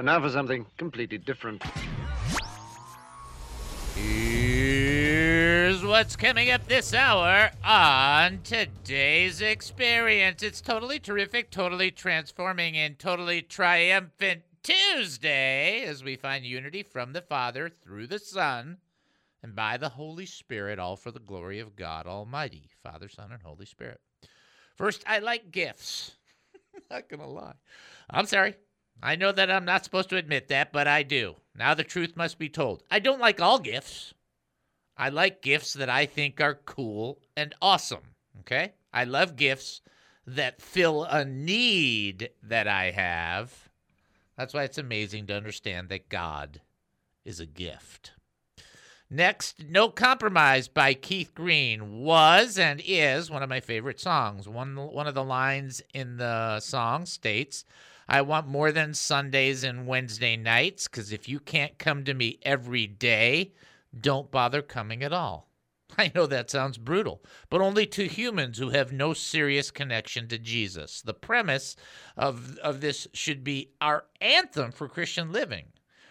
And now for something completely different. Here's what's coming up this hour on today's experience. It's totally terrific, totally transforming, and totally triumphant Tuesday as we find unity from the Father through the Son and by the Holy Spirit, all for the glory of God Almighty, Father, Son, and Holy Spirit. First, I like gifts. not gonna lie. I'm sorry. I know that I'm not supposed to admit that, but I do. Now the truth must be told. I don't like all gifts. I like gifts that I think are cool and awesome. Okay? I love gifts that fill a need that I have. That's why it's amazing to understand that God is a gift. Next, No Compromise by Keith Green was and is one of my favorite songs. One, one of the lines in the song states, I want more than Sundays and Wednesday nights because if you can't come to me every day, don't bother coming at all. I know that sounds brutal, but only to humans who have no serious connection to Jesus. The premise of, of this should be our anthem for Christian living.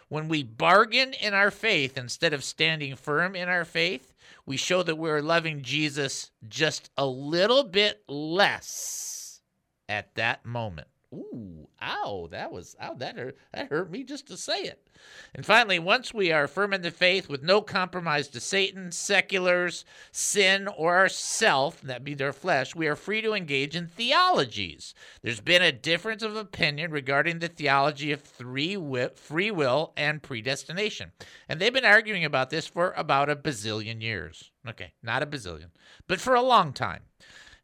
When we bargain in our faith instead of standing firm in our faith, we show that we're loving Jesus just a little bit less at that moment. Ooh, ow, that was ow, that hurt that hurt me just to say it. And finally, once we are firm in the faith with no compromise to Satan, seculars, sin, or ourself, that be their flesh, we are free to engage in theologies. There's been a difference of opinion regarding the theology of three wi- free will and predestination. And they've been arguing about this for about a bazillion years. Okay, not a bazillion, but for a long time.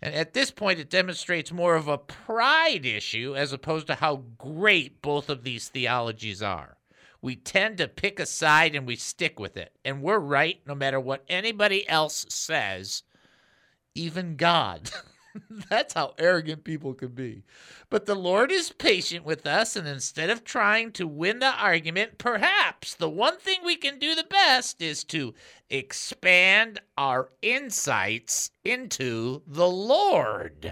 And at this point, it demonstrates more of a pride issue as opposed to how great both of these theologies are. We tend to pick a side and we stick with it. And we're right no matter what anybody else says, even God. That's how arrogant people can be. But the Lord is patient with us, and instead of trying to win the argument, perhaps the one thing we can do the best is to expand our insights into the Lord.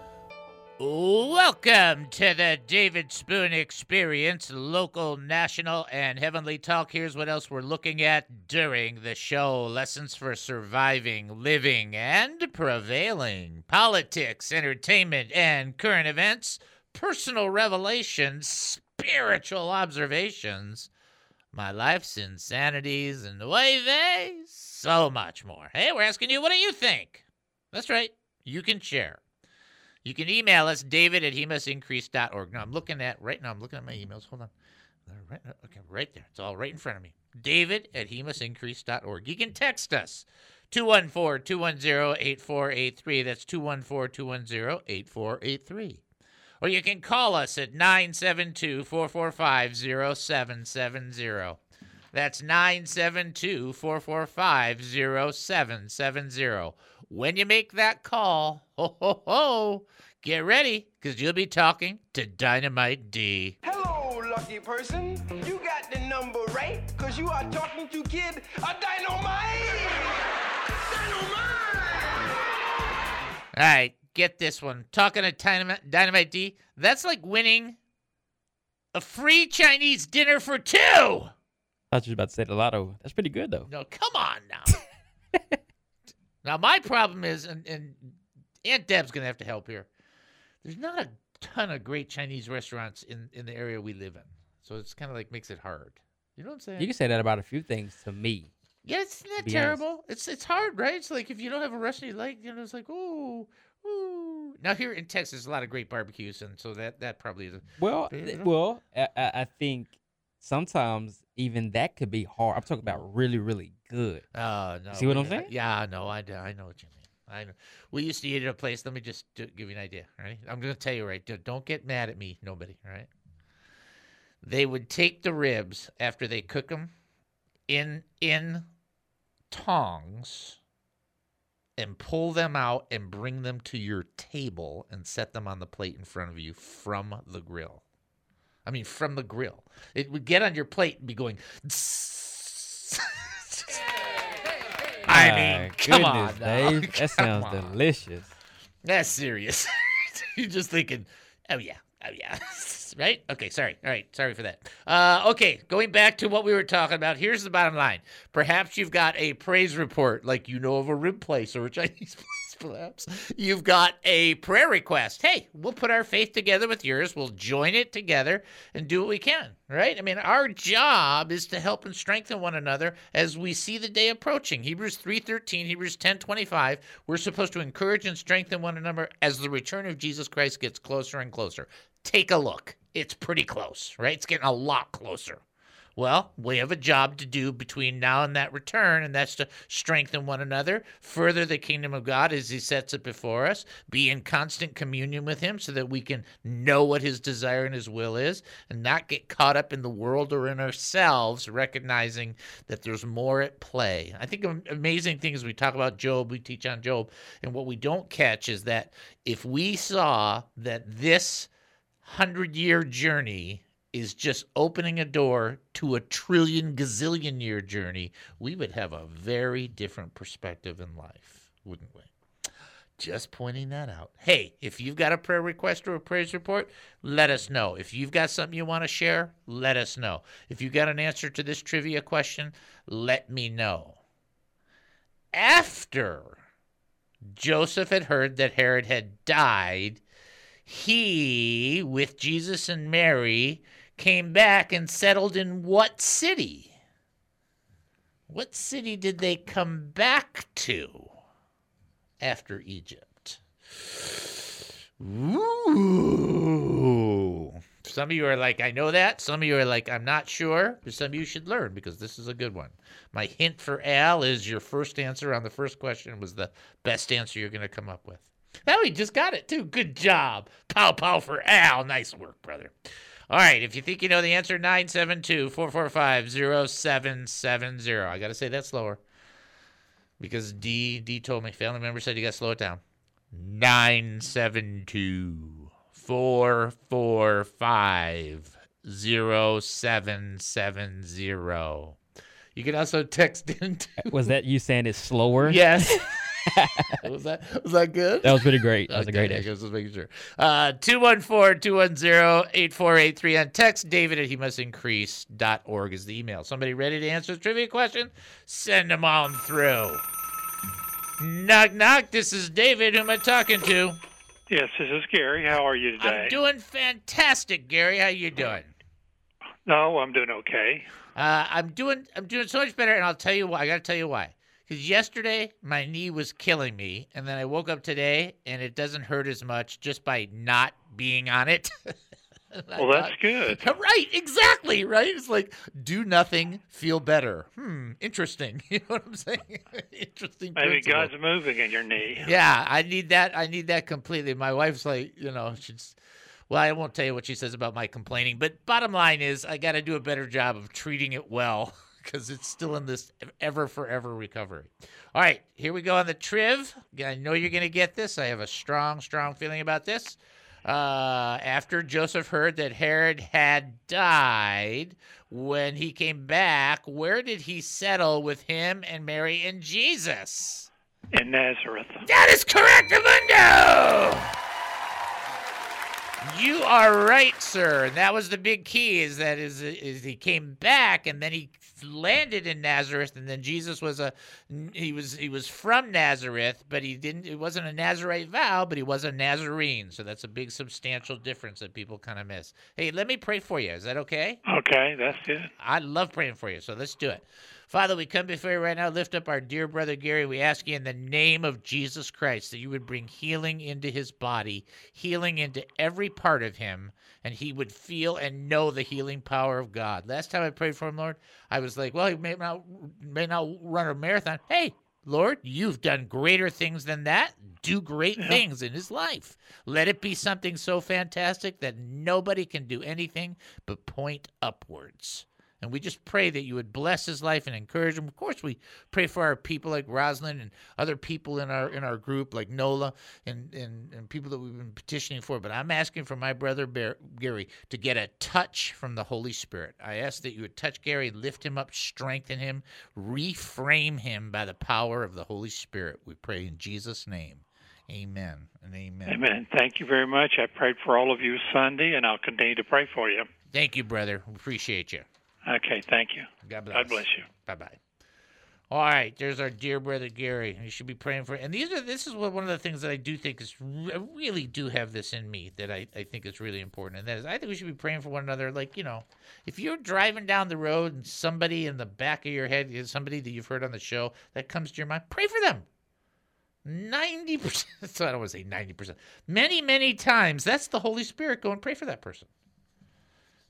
Welcome to the David Spoon Experience, local, national, and heavenly talk. Here's what else we're looking at during the show lessons for surviving, living, and prevailing, politics, entertainment, and current events, personal revelations, spiritual observations, my life's insanities, and the way they so much more. Hey, we're asking you, what do you think? That's right, you can share. You can email us, david at hemustincrease.org. Now, I'm looking at, right now, I'm looking at my emails. Hold on. Right, okay, right there. It's all right in front of me. David at hemustincrease.org. You can text us, 214 210 8483. That's 214 210 8483. Or you can call us at 972 445 0770. That's 972 445 0770. When you make that call, ho, ho, ho, get ready because you'll be talking to Dynamite D. Hello, lucky person. You got the number right, because you are talking to Kid a Dynamite! Dynamite! All right, get this one. Talking to Dynamite, Dynamite D, that's like winning a free Chinese dinner for two. I was just about to say the lotto. That's pretty good though. No, come on now. now my problem is, and, and Aunt Deb's gonna have to help here. There's not a ton of great Chinese restaurants in in the area we live in, so it's kind of like makes it hard. You know what I'm saying? You can say that about a few things to me. yeah, it's not be honest. terrible. It's it's hard, right? It's like if you don't have a restaurant you like, you know, it's like ooh, ooh. Now here in Texas, there's a lot of great barbecues, and so that that probably is. A, Well, Yeah. th- well, I, I I think sometimes even that could be hard. I'm talking about really, really good. Oh no! See what I'm saying? Yeah, no, I, I know what you mean. I know. We used to eat at a place. Let me just do, give you an idea. All right, I'm going to tell you right. do- Don't get mad at me, nobody. All right. they would take the ribs after they cook them in in tongs and pull them out and bring them to your table and set them on the plate in front of you from the grill. I mean, from the grill. It would get on your plate and be going. I mean, My come on. Dave. That sounds on. delicious. That's serious. You're just thinking, oh yeah, oh yeah, right? Okay, sorry. All right, sorry for that. Uh, okay, going back to what we were talking about. Here's the bottom line. Perhaps you've got a praise report, like you know of a rib place or a Chinese place. Perhaps you've got a prayer request. Hey, we'll put our faith together with yours. We'll join it together and do what we can. Right? I mean, our job is to help and strengthen one another as we see the day approaching. Hebrews 3:13, Hebrews 10:25. We're supposed to encourage and strengthen one another as the return of Jesus Christ gets closer and closer. Take a look. It's pretty close, right? It's getting a lot closer. Well, we have a job to do between now and that return, and that's to strengthen one another, further the kingdom of God as He sets it before us, be in constant communion with Him so that we can know what His desire and His will is, and not get caught up in the world or in ourselves, recognizing that there's more at play. I think amazing thing is we talk about Job, we teach on Job, and what we don't catch is that if we saw that this hundred year journey is just opening a door to a trillion gazillion year journey, we would have a very different perspective in life, wouldn't we? Just pointing that out. Hey, if you've got a prayer request or a praise report, let us know. If you've got something you want to share, let us know. If you've got an answer to this trivia question, let me know. After Joseph had heard that Herod had died, he, with Jesus and Mary, came back and settled in what city? What city did they come back to after Egypt? Ooh. Some of you are like, I know that. Some of you are like, I'm not sure. But some of you should learn because this is a good one. My hint for Al is your first answer on the first question was the best answer you're going to come up with. Now he just got it too. Good job. Pow pow for Al. Nice work, brother. All right, if you think you know the answer, 972 445 0770. I got to say that slower because D D told me, family member said you got to slow it down. 972 445 0770. You can also text in to. Was that you saying it's slower? Yes. was that was that good? That was pretty great. That was a Okay, great I answer. was just making sure. Uh, 214-210-8483 on text. David at he must increase.org is the email. Somebody ready to answer the trivia question? Send them on through. Knock, knock. This is David. Who am I talking to? Yes, this is Gary. How are you today? I'm doing fantastic, Gary. How you doing? no, I'm doing okay. Uh, I'm doing I'm doing so much better, and I'll tell you why. I got to tell you why. Because yesterday my knee was killing me, and then I woke up today and it doesn't hurt as much just by not being on it. Well, that's good. Right, exactly, right? It's like do nothing, feel better. Hmm, interesting. You know what I'm saying? interesting. Maybe principle. God's moving in your knee. Yeah, I need that. I need that completely. My wife's like, you know, she's. Well, I won't tell you what she says about my complaining, but bottom line is, I got to do a better job of treating it well because it's still in this ever forever recovery. All right, here we go on the triv. I know you're going to get this. I have a strong, strong feeling about this. Uh, after Joseph heard that Herod had died, when he came back, where did he settle with him and Mary and Jesus? In Nazareth. That is correct, Amundo! You are right, sir. And that was the big key is that is is he came back and then he landed in Nazareth and then Jesus was a he was he was from Nazareth, but he didn't it wasn't a Nazarite vow, but he was a Nazarene. So that's a big substantial difference that people kind of miss. Hey, let me pray for you. Is that okay? Okay, that's good. I love praying for you, so let's do it. Father, we come before you right now, lift up our dear brother Gary. We ask you in the name of Jesus Christ that you would bring healing into his body, healing into every part of him, and he would feel and know the healing power of God. Last time I prayed for him, Lord, I was like, well, he may not, may not run a marathon. Hey, Lord, you've done greater things than that. Do great Yeah. things in his life. Let it be something so fantastic that nobody can do anything but point upwards. And we just pray that you would bless his life and encourage him. Of course, we pray for our people like Rosalind and other people in our in our group like Nola and, and, and people that we've been petitioning for. But I'm asking for my brother Bear, Gary to get a touch from the Holy Spirit. I ask that you would touch Gary, lift him up, strengthen him, reframe him by the power of the Holy Spirit. We pray in Jesus' name. Amen and amen. Amen. Thank you very much. I prayed for all of you Sunday, and I'll continue to pray for you. Thank you, brother. We appreciate you. Okay, thank you. God bless. God bless you. Bye bye. All right, there's our dear brother Gary. You should be praying for. And these are this is what one of the things that I do think is I really do have this in me that I, I think is really important, and that is I think we should be praying for one another. Like you know, if you're driving down the road and somebody in the back of your head is somebody that you've heard on the show that comes to your mind, pray for them. Ninety percent. So I don't want to say ninety percent. Many many times that's the Holy Spirit going pray for that person.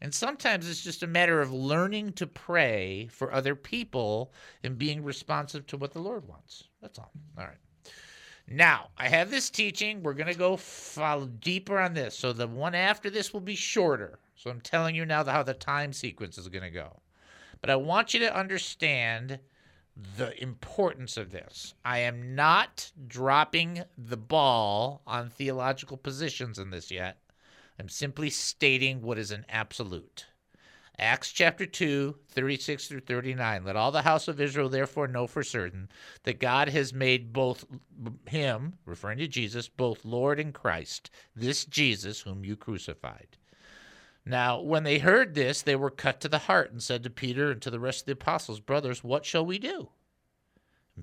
And sometimes it's just a matter of learning to pray for other people and being responsive to what the Lord wants. That's all. All right. Now, I have this teaching. We're going to go follow deeper on this. So the one after this will be shorter. So I'm telling you now how the time sequence is going to go. But I want you to understand the importance of this. I am not dropping the ball on theological positions in this yet. I'm simply stating what is an absolute. Acts chapter 2, 36 through 39. Let all the house of Israel therefore know for certain that God has made both him, referring to Jesus, both Lord and Christ, this Jesus whom you crucified. Now, when they heard this, they were cut to the heart and said to Peter and to the rest of the apostles, Brothers, what shall we do?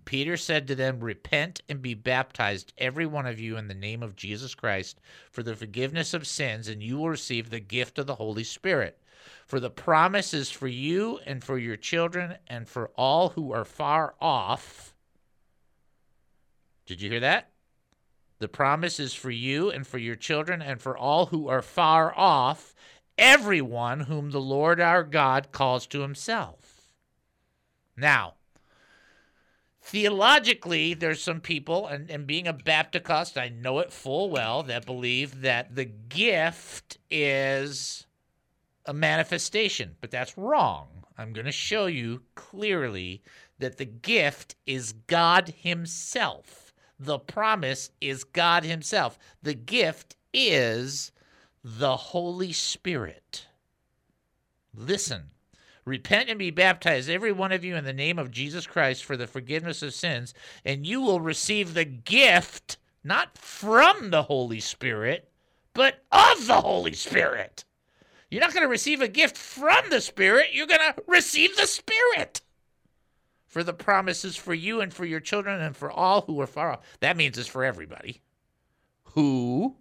Peter said to them, Repent and be baptized, every one of you, in the name of Jesus Christ, for the forgiveness of sins, and you will receive the gift of the Holy Spirit. For the promise is for you and for your children and for all who are far off. Did you hear that? The promise is for you and for your children and for all who are far off, everyone whom the Lord our God calls to himself. Now, theologically, there's some people, and, and being a Baptist, I know it full well, that believe that the gift is a manifestation, but that's wrong. I'm going to show you clearly that the gift is God Himself. The promise is God Himself. The gift is the Holy Spirit. Listen. Repent and be baptized, every one of you, in the name of Jesus Christ for the forgiveness of sins, and you will receive the gift, not from the Holy Spirit, but of the Holy Spirit. You're not going to receive a gift from the Spirit, you're going to receive the Spirit. For the promises for you and for your children and for all who are far off. That means it's for everybody. Who?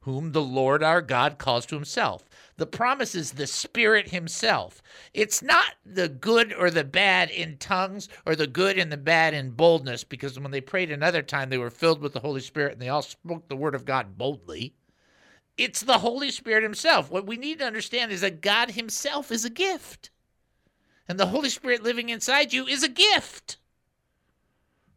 Whom the Lord our God calls to himself. The promise is the Spirit Himself. It's not the good or the bad in tongues or the good and the bad in boldness, because when they prayed another time, they were filled with the Holy Spirit and they all spoke the Word of God boldly. It's the Holy Spirit Himself. What we need to understand is that God Himself is a gift, and the Holy Spirit living inside you is a gift.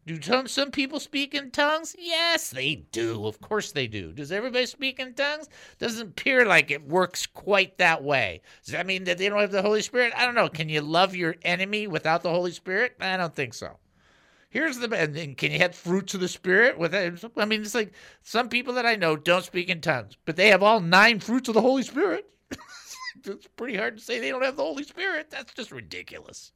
Do some, people speak in tongues? Yes, they do. Of course they do. Does everybody speak in tongues? Doesn't appear like it works quite that way. Does that mean that they don't have the Holy Spirit? I don't know. Can you love your enemy without the Holy Spirit? I don't think so. Here's the and can you have fruits of the spirit with? I mean, it's like some people that I know don't speak in tongues, but they have all nine fruits of the Holy Spirit. it's pretty hard to say they don't have the Holy Spirit. That's just ridiculous.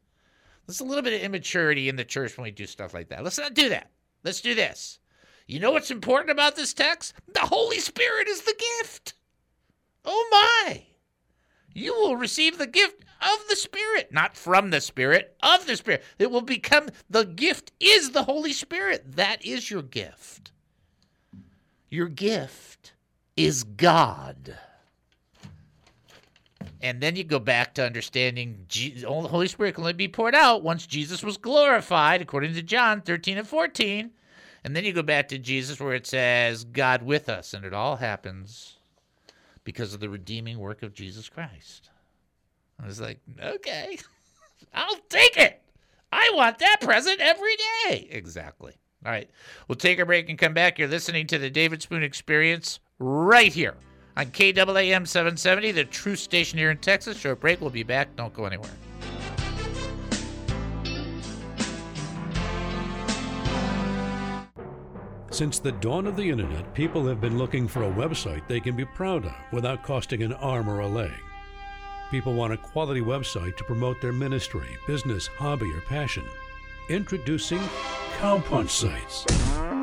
There's a little bit of immaturity in the church when we do stuff like that. Let's not do that. Let's do this. You know what's important about this text? The Holy Spirit is the gift. Oh my. You will receive the gift of the Spirit, not from the Spirit, of the Spirit. It will become the gift is the Holy Spirit. That is your gift. Your gift is God. And then you go back to understanding the Holy Spirit can only be poured out once Jesus was glorified, according to John 13 and 14. And then you go back to Jesus where it says, God with us. And it all happens because of the redeeming work of Jesus Christ. I was like, okay, I'll take it. I want that present every day. Exactly. All right. We'll take a break and come back. You're listening to the David Spoon Experience right here on KAAM 770, the true station here in Texas. Short break. We'll be back. Don't go anywhere. Since the dawn of the internet, people have been looking for a website they can be proud of without costing an arm or a leg. People want a quality website to promote their ministry, business, hobby, or passion. Introducing Cowpunch Sites.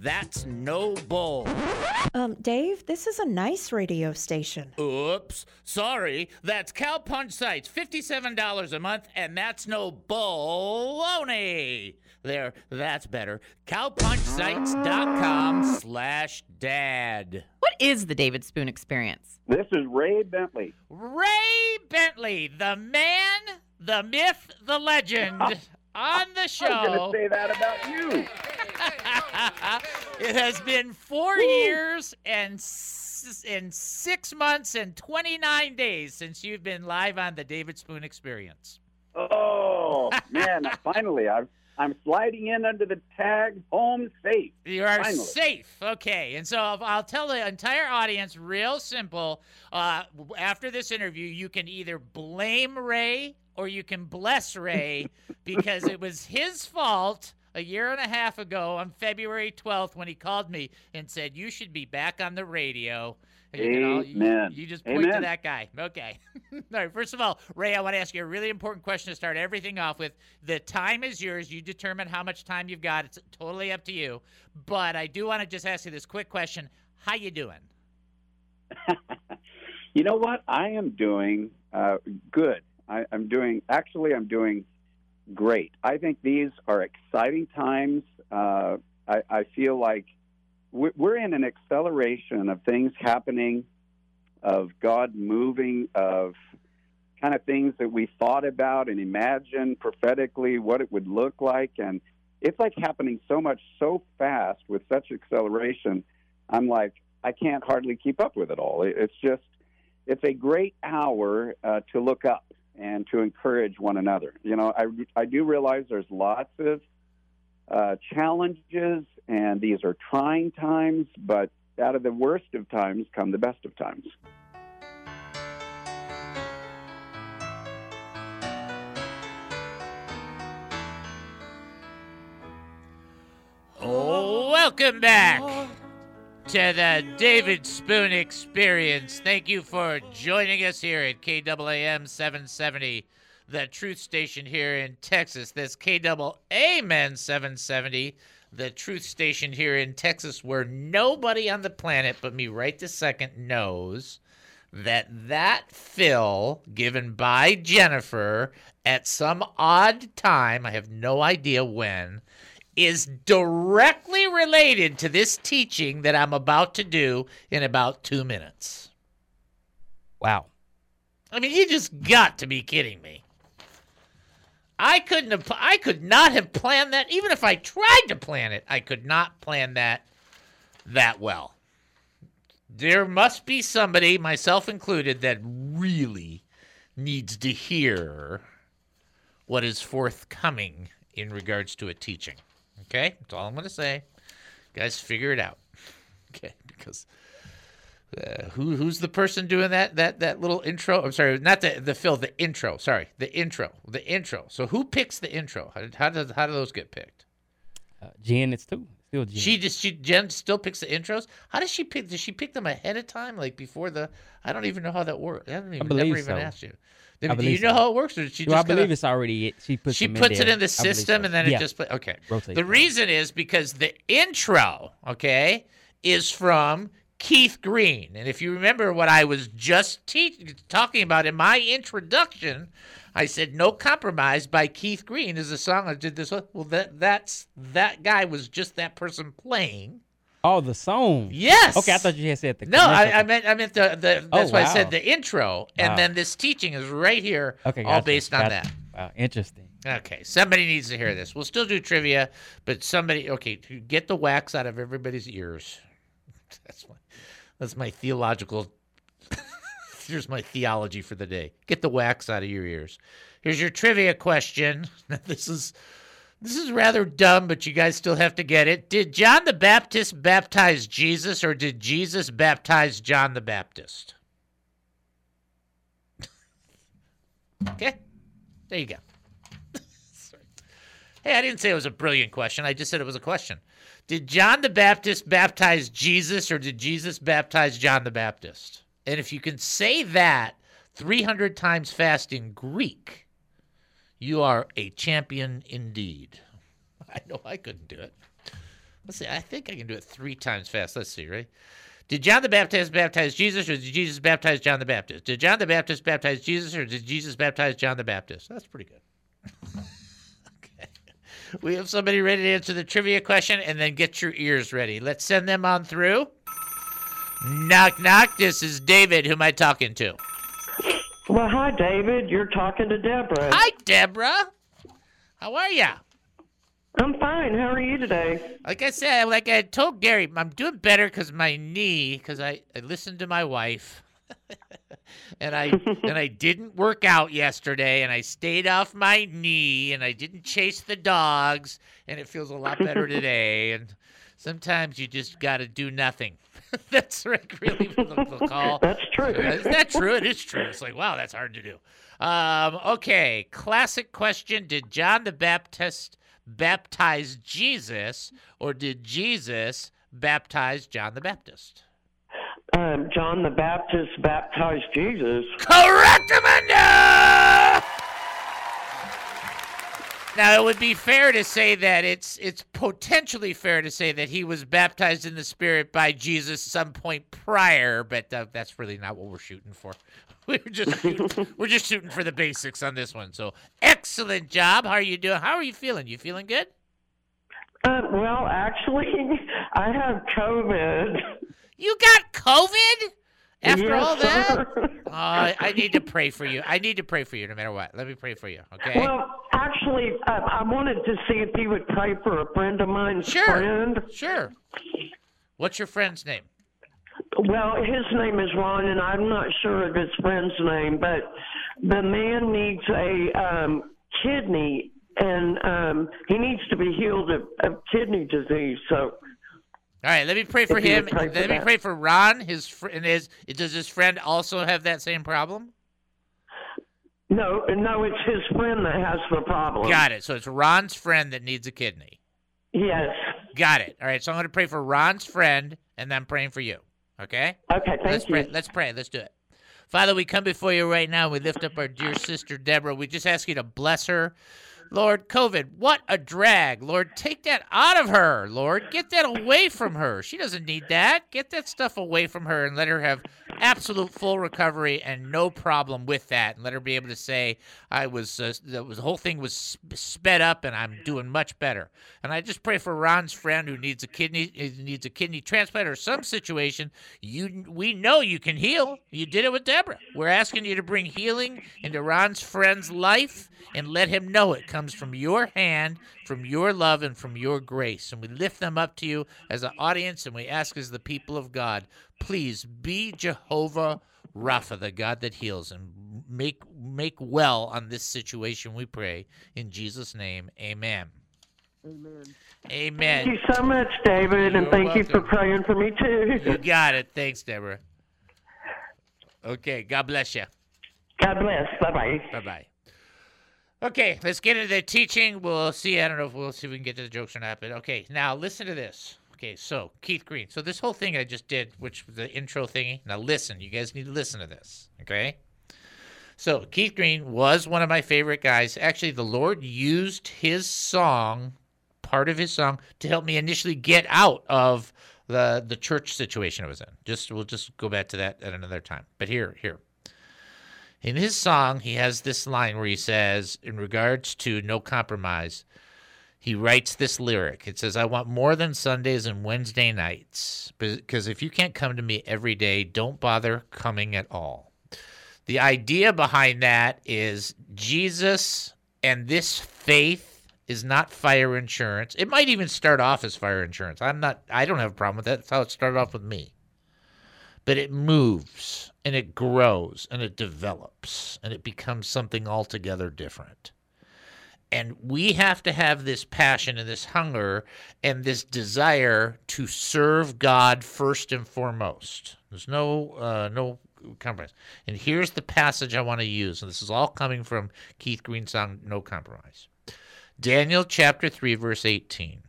that's no bull. Um, Dave, this is a nice radio station. Oops, sorry. That's Cowpunch Sites, $57 a month, and that's no baloney. There, that's better. Cowpunchsites.com slash dad. What is the David Spoon experience? This is Ray Bentley. Ray Bentley, the man, the myth, the legend, on the I was show. going to say that about you. it has been four years and s- and six months and 29 days since you've been live on the David Spoon Experience. Oh man! finally, I'm I'm sliding in under the tag "Home Safe." You are Finally. safe. Okay. And so I'll- I'll tell the entire audience real simple. Uh, after this interview, you can either blame Ray or you can bless Ray because it was his fault a year and a half ago on February 12th when he called me and said, You should be back on the radio. And you, all- you- Amen. you just point to that guy. Okay. all right. First of all, Ray, I want to ask you a really important question to start everything off with. The time is yours. You determine how much time you've got. It's totally up to you. But I do want to just ask you this quick question. How you doing? You know what? I am doing uh, good. I, I'm doing actually. I'm doing great. I think these are exciting times. Uh, I, I feel like we're we're in an acceleration of things happening, of God moving, of kind of things that we thought about and imagined prophetically what it would look like, and it's like happening so much so fast with such acceleration. I'm like, I can't hardly keep up with it all. It's just, it's a great hour uh, to look up and to encourage one another. You know, I, I do realize there's lots of uh, challenges, and these are trying times, but out of the worst of times come the best of times. Oh, welcome back to the David Spoon Experience. Thank you for joining us here at KAAM 770, the truth station here in Texas. This KAAM 770, the truth station here in Texas, where nobody on the planet but me right this second knows that that fill given by Jennifer at some odd time, I have no idea when, is directly related to this teaching that I'm about to do in about two minutes. Wow. I mean, you just got to be kidding me. I couldn't have, I could not have planned that. Even if I tried to plan it, I could not plan that that well. There must be somebody, myself included, that really needs to hear what is forthcoming in regards to a teaching. Okay? That's all I'm going to say. Guys, figure it out. Okay? Because uh, who who's the person doing that that that little intro? I'm sorry, not the the fill, the intro. Sorry, the intro, the intro. So who picks the intro? How, how does how do those get picked? Uh, Jen, it's two. Still Jen. She just she Jen still picks the intros. How does she pick? Does she pick them ahead of time, like before the? I don't even know how that works. I don't even I never even so. asked you. I Do you believe know so. how it works, or she Well, I believe it's already it. She puts she puts in it in the system so. and then yeah. it just play. Okay. Rotates The reason is because the intro, okay, is from Keith Green. And if you remember what I was just te- talking about in my introduction, I said "No Compromise" by Keith Green is the song I did this with. Well, that that's that guy was just that person playing. Oh, the song. Yes. Okay, I thought you had said the. No, I. I meant I meant the, the Oh, that's why I said the intro, and Wow. then this teaching is right here, Okay, all based on gotcha. that. Wow, interesting. Okay, somebody needs to hear this. We'll still do trivia, but somebody okay, to get the wax out of everybody's ears. That's my that's my theological here's my theology for the day. Get the wax out of your ears. Here's your trivia question. This is this is rather dumb, but you guys still have to get it. Did John the Baptist baptize Jesus or did Jesus baptize John the Baptist? okay. There you go. Hey, I didn't say it was a brilliant question. I just said it was a question. Did John the Baptist baptize Jesus or did Jesus baptize John the Baptist? And if you can say that 300 times fast in Greek, you are a champion indeed. I know I couldn't do it. Let's see. I think I can do it three times fast. Let's see, right? Did John the Baptist baptize Jesus or did Jesus baptize John the Baptist? Did John the Baptist baptize Jesus or did Jesus baptize John the Baptist? That's pretty good. Okay. We have somebody ready to answer the trivia question and then get your ears ready. Let's send them on through. Knock, knock. This is David. Who am I talking to? Well, hi, David. You're talking to Deborah. Hi, Deborah. How are ya? I'm fine. How are you today? Like I said, like I told Gary, I'm doing better because my knee, because I, I listened to my wife. and I and I didn't work out yesterday, and I stayed off my knee, and I didn't chase the dogs, and it feels a lot better today. And sometimes you just got to do nothing. that's like really the, the call. That's true. Is that true? It is true. It's like wow, that's hard to do. Um, okay, classic question: Did John the Baptist baptize Jesus, or did Jesus baptize John the Baptist? Um, John the Baptist baptized Jesus. Correct, Amanda! Now it would be fair to say that it's it's potentially fair to say that he was baptized in the Spirit by Jesus some point prior, but uh, that's really not what we're shooting for. We're just shooting, we're just shooting for the basics on this one. So excellent job. How are you doing? How are you feeling? You feeling good? Uh, well, actually, I have COVID. You got COVID after Yes, all that? Uh, I need to pray for you. I need to pray for you no matter what. Let me pray for you, okay? Well, actually, uh, I wanted to see if you would pray for a friend of mine. Sure. friend. Sure. What's your friend's name? Well, his name is Ron, and I'm not sure of his friend's name, but the man needs a um, kidney, and um, he needs to be healed of, of kidney disease. So, All right, let me pray for If him. pray for let me that. pray for Ron. His fr- and his does his friend also have that same problem? no, no, it's his friend that has the problem. Got it. So it's Ron's friend that needs a kidney. Yes. Got it. All right. So I'm going to pray for Ron's friend, and then I'm praying for you. Okay. Okay, thank Let's you. pray. Let's pray. Let's do it. Father, we come before you right now. We lift up our dear sister Deborah. We just ask you to bless her. Lord, COVID, what a drag. Lord, take that out of her. Lord, get that away from her. She doesn't need that. Get that stuff away from her and let her have absolute full recovery and no problem with that. And let her be able to say, I was, uh, was the whole thing was sped up and I'm doing much better. And I just pray for Ron's friend who needs a kidney, needs a kidney transplant or some situation. You, we know you can heal. You did it with Deborah. We're asking you to bring healing into Ron's friend's life and let him know it comes from your hand, from your love, and from your grace. And we lift them up to you as an audience, and we ask as the people of God, please be Jehovah Rapha, the God that heals, and make make well on this situation. We pray in Jesus' name, Amen. Amen. Amen. Thank you so much, David, and You're thank you for praying for me too. You got it. Thanks, Deborah. Okay. God bless you. God bless. Bye bye. Bye bye. Okay, let's get into the teaching. We'll see. I don't know if we'll see if we can get to the jokes or not. But okay, now listen to this. Okay, so Keith Green. So this whole thing I just did, which was the intro thingy. Now listen, you guys need to listen to this. Okay. So Keith Green was one of my favorite guys. Actually, the Lord used his song, part of his song, to help me initially get out of the the church situation I was in. Just we'll just go back to that at another time. But here, here. In his song, he has this line where he says, in regards to no compromise, he writes this lyric. It says, I want more than Sundays and Wednesday nights. Because if you can't come to me every day, don't bother coming at all. The idea behind that is Jesus and this faith is not fire insurance. It might even start off as fire insurance. I'm not I don't have a problem with that. That's how it started off with me. But it moves and it grows and it develops and it becomes something altogether different. And we have to have this passion and this hunger and this desire to serve God first and foremost. There's no uh, no compromise. And here's the passage I want to use, and this is all coming from Keith Green's song "No Compromise." Daniel chapter three, verse eighteen.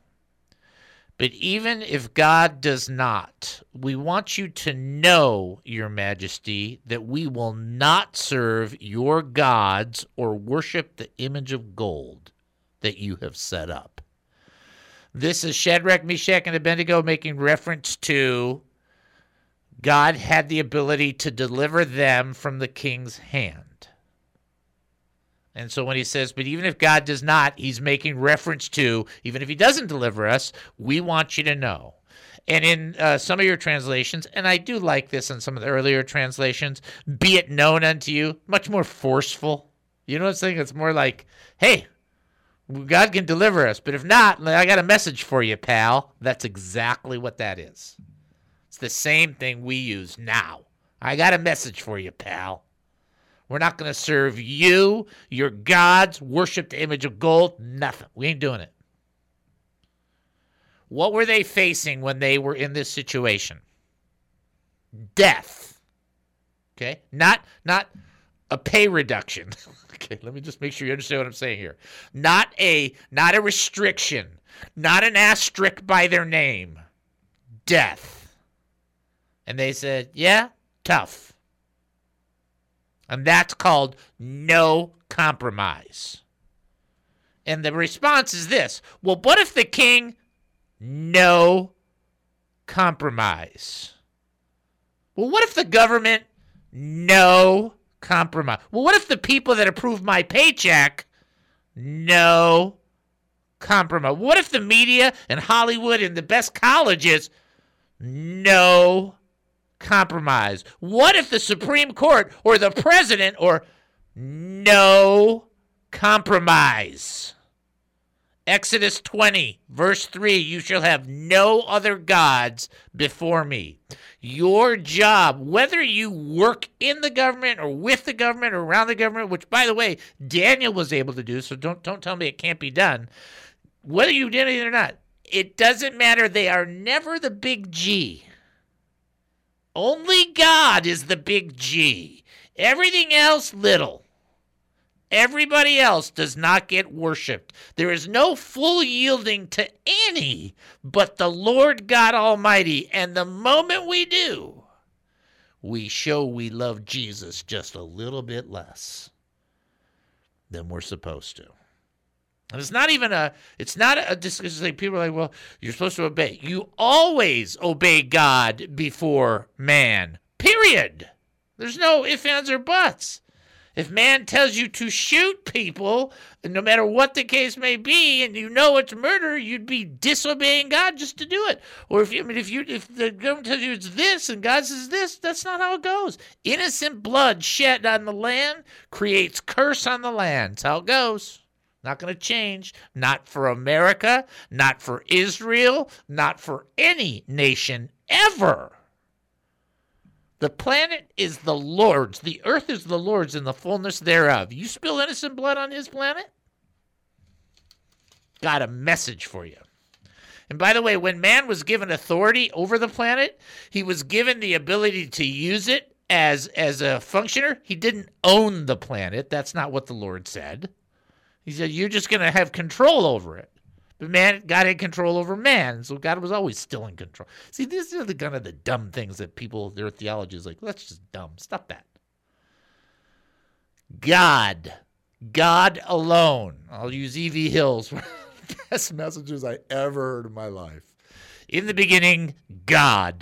But even if God does not, we want you to know, Your Majesty, that we will not serve your gods or worship the image of gold that you have set up. This is Shadrach, Meshach, and Abednego making reference to God had the ability to deliver them from the king's hand. And so when he says, but even if God does not, he's making reference to, even if he doesn't deliver us, we want you to know. And in uh, some of your translations, and I do like this in some of the earlier translations, be it known unto you, much more forceful. You know what I'm saying? It's more like, hey, God can deliver us, but if not, I got a message for you, pal. That's exactly what that is. It's the same thing we use now. I got a message for you, pal. We're not going to serve you, your gods, worship the image of gold, nothing. We ain't doing it. What were they facing when they were in this situation? Death. Okay? Not not a pay reduction. okay, let me just make sure you understand what I'm saying here. Not a not a restriction, not an asterisk by their name. Death. And they said, "Yeah, tough." And that's called no compromise. And the response is this well, what if the king, no compromise? Well, what if the government, no compromise? Well, what if the people that approve my paycheck, no compromise? What if the media and Hollywood and the best colleges, no compromise? What if the Supreme Court or the president or no compromise? Exodus 20, verse 3 You shall have no other gods before me. Your job, whether you work in the government or with the government or around the government, which, by the way, Daniel was able to do, so don't, don't tell me it can't be done. Whether you did it or not, it doesn't matter. They are never the big G. Only God is the big G. Everything else, little. Everybody else does not get worshiped. There is no full yielding to any but the Lord God Almighty. And the moment we do, we show we love Jesus just a little bit less than we're supposed to. And it's not even a, it's not a, just like people are like, well, you're supposed to obey. You always obey God before man, period. There's no ifs, ands, or buts. If man tells you to shoot people, no matter what the case may be, and you know it's murder, you'd be disobeying God just to do it. Or if you, I mean, if you, if the government tells you it's this and God says this, that's not how it goes. Innocent blood shed on the land creates curse on the land. That's how it goes. Not going to change. Not for America, not for Israel, not for any nation ever. The planet is the Lord's. The earth is the Lord's in the fullness thereof. You spill innocent blood on his planet? Got a message for you. And by the way, when man was given authority over the planet, he was given the ability to use it as as a functioner. He didn't own the planet. That's not what the Lord said. He said, You're just going to have control over it. But man, God had control over man. So God was always still in control. See, these are the kind of the dumb things that people, their theology is like, that's just dumb. Stop that. God. God alone. I'll use E.V. Hill's. for Best messages I ever heard in my life. In the beginning, God.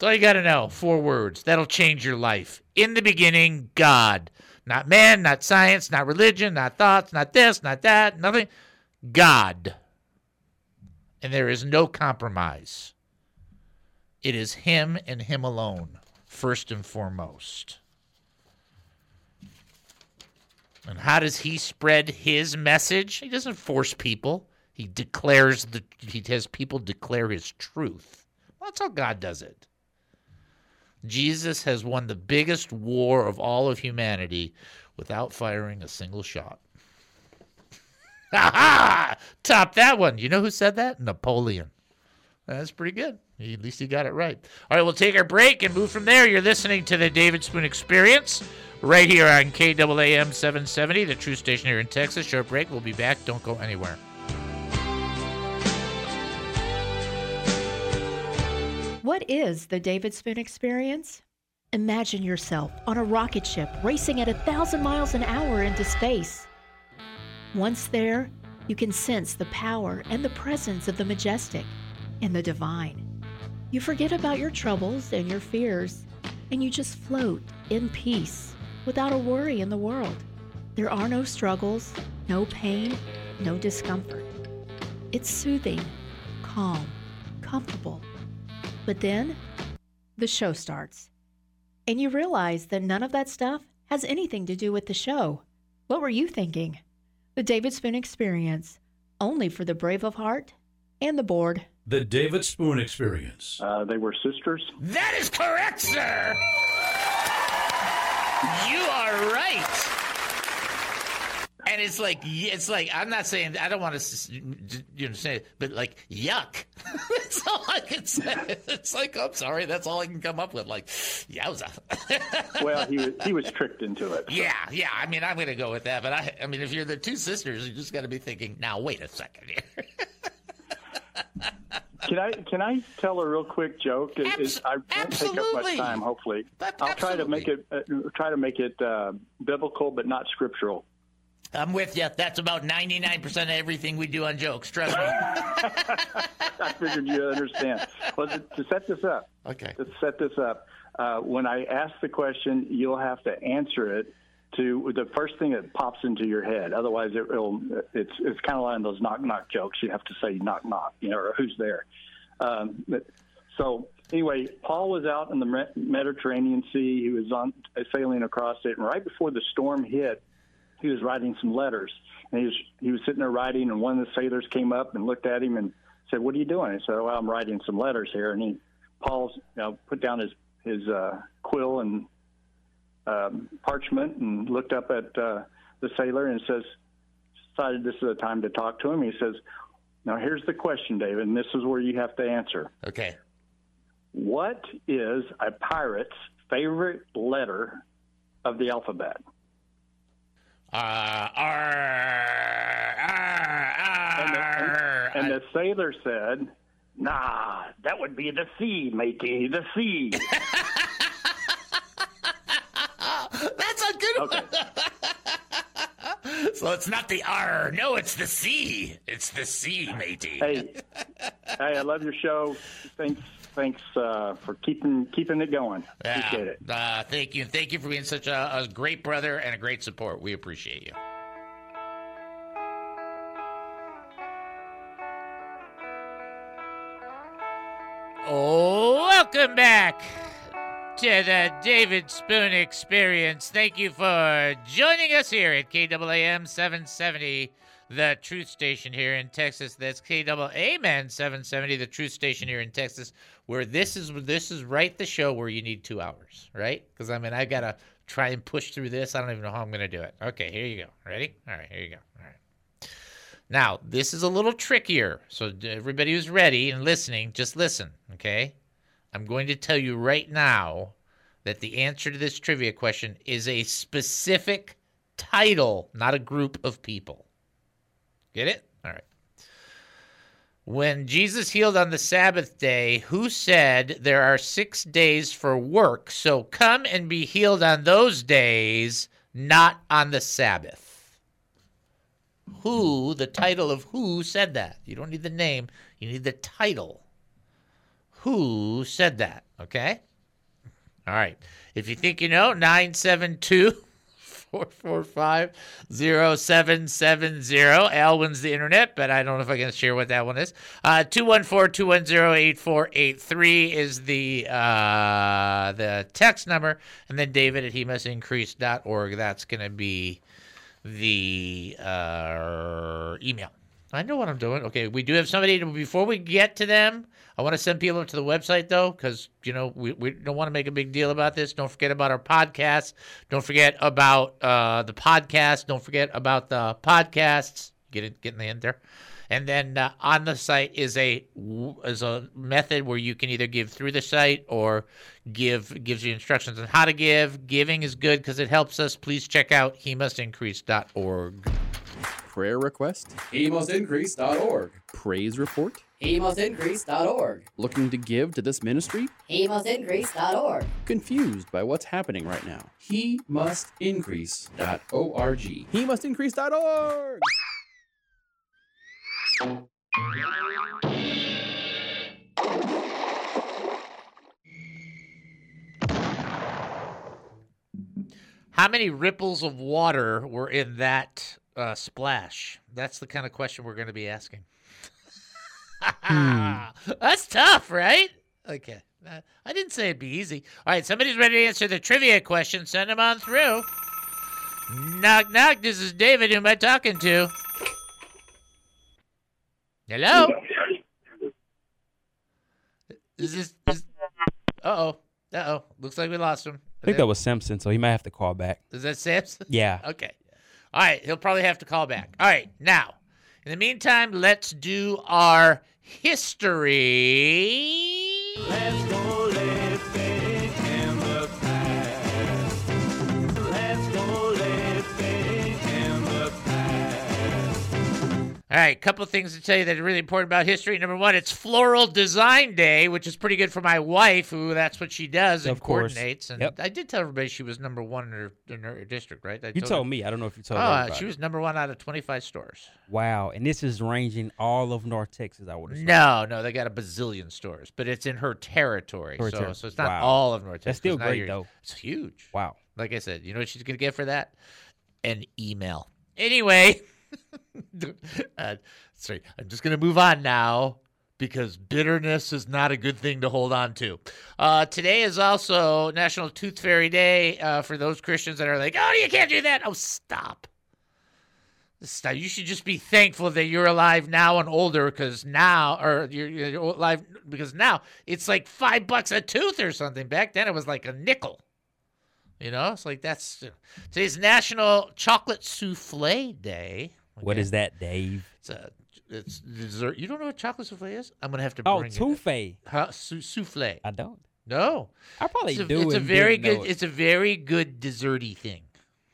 That's all you got to know. Four words. That'll change your life. In the beginning, God. Not man, not science, not religion, not thoughts, not this, not that, nothing. God. And there is no compromise. It is Him and Him alone, first and foremost. And how does He spread His message? He doesn't force people. He declares the he has people declare his truth. Well, that's how God does it. Jesus has won the biggest war of all of humanity without firing a single shot. Ha ha! Top that one. You know who said that? Napoleon. That's pretty good. At least he got it right. All right, we'll take our break and move from there. You're listening to the David Spoon Experience right here on KAAM 770, the true station here in Texas. Short break. We'll be back. Don't go anywhere. What is the David Spoon experience? Imagine yourself on a rocket ship racing at a thousand miles an hour into space. Once there, you can sense the power and the presence of the majestic and the divine. You forget about your troubles and your fears, and you just float in peace without a worry in the world. There are no struggles, no pain, no discomfort. It's soothing, calm, comfortable. But then the show starts. And you realize that none of that stuff has anything to do with the show. What were you thinking? The David Spoon Experience, only for the brave of heart and the bored. The David Spoon Experience. Uh, they were sisters. That is correct, sir. You are right. And it's like it's like I'm not saying I don't want to you know say it, but like yuck. that's all I can say. It's like I'm sorry, that's all I can come up with. Like yowza. well, he was he was tricked into it. So. Yeah, yeah. I mean, I'm going to go with that. But I, I mean, if you're the two sisters, you just got to be thinking. Now, wait a second here. Can I can I tell a real quick joke? It, Abs- I won't take up much time. Hopefully, I'll try to make it uh, try to make it uh, biblical, but not scriptural. I'm with you. That's about 99% of everything we do on jokes. Trust me. I figured you'd understand. Well, to, to set this up, okay. To set this up, uh, when I ask the question, you'll have to answer it to the first thing that pops into your head. Otherwise, it will. It's it's kind of like those knock knock jokes. You have to say knock knock, you know, or who's there. Um, but, so anyway, Paul was out in the Mediterranean Sea. He was on sailing across it, and right before the storm hit, he was writing some letters. And he was he was sitting there writing, and one of the sailors came up and looked at him and said, "What are you doing?" He said, "Well, I'm writing some letters here." And he Paul you know, put down his his uh, quill and um, parchment and looked up at uh, the sailor and says, decided this is a time to talk to him. He says, Now here's the question, David, and this is where you have to answer. Okay. What is a pirate's favorite letter of the alphabet? Uh, R, R, R, and, the, and, and the sailor said, Nah, that would be the sea, matey, the sea." That's a good okay. one. so it's not the R. No, it's the C. It's the C, matey. Hey, hey, I love your show. Thanks, thanks uh, for keeping keeping it going. Yeah, appreciate it. Uh, thank you, thank you for being such a, a great brother and a great support. We appreciate you. Oh, welcome back to the David Spoon Experience. Thank you for joining us here at KAAM 770, the truth station here in Texas. That's KAAM 770, the truth station here in Texas, where this is this is right the show where you need two hours, right? Because I mean, I gotta try and push through this. I don't even know how I'm gonna do it. Okay, here you go. Ready? All right, here you go. All right. Now, this is a little trickier. So, everybody who's ready and listening, just listen, okay? I'm going to tell you right now that the answer to this trivia question is a specific title, not a group of people. Get it? When Jesus healed on the Sabbath day, who said there are six days for work? So come and be healed on those days, not on the Sabbath. Who, the title of who said that? You don't need the name, you need the title. Who said that? Okay? All right. If you think you know, 972 445 0770. Al wins the internet, but I don't know if I can share what that one is. Uh, 214 210 8483 is the uh, the text number. And then David at he must. That's going to be the uh, email. I know what I'm doing. Okay, we do have somebody. To, before we get to them, I want to send people to the website though, because you know we, we don't want to make a big deal about this. Don't forget about our podcast. Don't forget about uh, the podcast. Don't forget about the podcasts. Get it, get in the end there. And then uh, on the site is a is a method where you can either give through the site or give gives you instructions on how to give. Giving is good because it helps us. Please check out he must increase.org. Prayer request? HeMustIncrease.org. Praise report? HeMustIncrease.org. Looking to give to this ministry? HeMustIncrease.org. Confused by what's happening right now? HeMustIncrease.org. HeMustIncrease.org. How many ripples of water were in that uh, splash? That's the kind of question we're going to be asking. That's tough, right? Okay. Uh, I didn't say it'd be easy. All right, somebody's ready to answer the trivia question. Send them on through. Knock, knock. This is David. Who am I talking to? Hello? Is this. Is, uh oh. Uh oh. Looks like we lost him. I think that was Simpson, so he might have to call back. Is that Simpson? Yeah. Okay. All right. He'll probably have to call back. All right. Now, in the meantime, let's do our history. Let's go All right, couple of things to tell you that are really important about history. Number one, it's Floral Design Day, which is pretty good for my wife, who that's what she does and Of course. coordinates. And Yep. I did tell everybody she was number one in her, in her district, right? I You told her- me. I don't know if you told Oh, she was number one out of 25 stores. Wow, and this is ranging all of North Texas. I would assume. No, no, they got a bazillion stores, but it's in her territory. So, Territory. so it's not Wow. all of North Texas. That's still great, though. It's huge. Wow. Like I said, you know what she's going to get for that? An email. Anyway, uh, sorry, I'm just going to move on now because bitterness is not a good thing to hold on to. Uh, today is also National Tooth Fairy Day uh, for those Christians that are like, oh, you can't do that. Oh, stop. Stop. You should just be thankful that you're alive now and older because now, or you're, you're alive because now it's like five bucks a tooth or something. Back then it was like a nickel. You know, it's like that's today's National Chocolate Souffle Day. What is that, Dave? It's a it's dessert. You don't know what chocolate souffle is? I'm gonna have to Oh, bring it. Touffee. Huh? Sou- souffle. I don't. No, I probably it's a, do It's a very good. it. It's a very good desserty thing.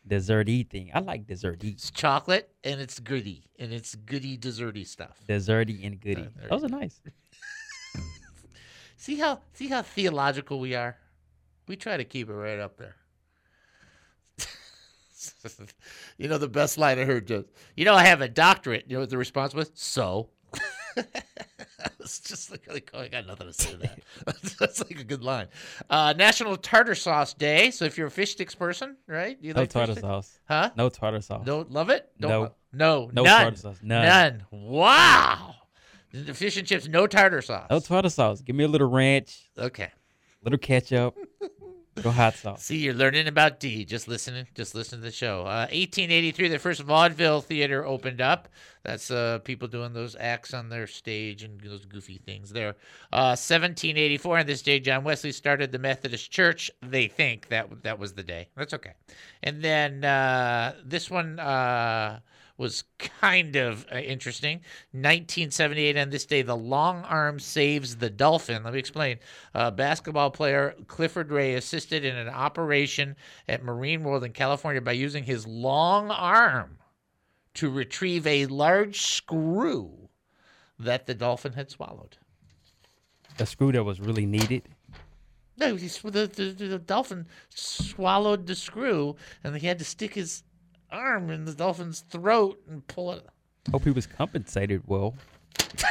Desserty thing. I like desserty. It's chocolate and it's goody and it's goody desserty stuff. Desserty and goody. Uh, there Those are nice. See how see how theological we are. We try to keep it right up there. you know the best line I heard just. You know I have a doctorate. You know what the response was? So. it's just like, oh, I got nothing to say to that. That's like a good line. Uh, National Tartar Sauce Day. So if you're a fish sticks person, right? You No like tartar sauce. Huh? No tartar sauce. Don't love it? Don't No. lo- no. No none. tartar sauce. None. None. Wow. The fish and chips, no tartar sauce. No tartar sauce. Give me a little ranch, Okay. little ketchup, little hot sauce. See, you're learning about D. Just listening. Just listen to the show. Uh, 1883, the first vaudeville theater opened up. That's uh, people doing those acts on their stage and those goofy things there. Uh, 1784, on this day, John Wesley started the Methodist Church. They think that that was the day. That's okay. And then uh, this one uh, was kind of uh, interesting. 1978, on this day, the long arm saves the dolphin. Let me explain. Uh, basketball player Clifford Ray assisted in an operation at Marine World in California by using his long arm to retrieve a large screw that the dolphin had swallowed. A screw that was really needed. No, the, the, the dolphin swallowed the screw, and he had to stick his arm in the dolphin's throat and pull it. Hope he was compensated well.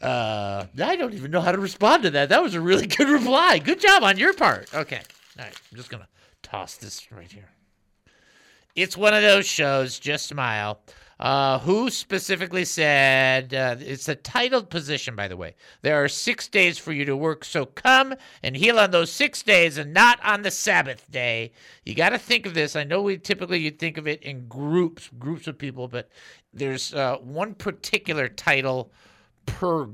Uh, I don't even know how to respond to that. That was a really good reply. Good job on your part. Okay. All right. I'm just going to toss this right here. It's one of those shows, just smile. Uh, who specifically said uh, it's a titled position, by the way? There are six days for you to work, so come and heal on those six days and not on the Sabbath day. You got to think of this. I know we typically you think of it in groups, groups of people, but there's uh, one particular title per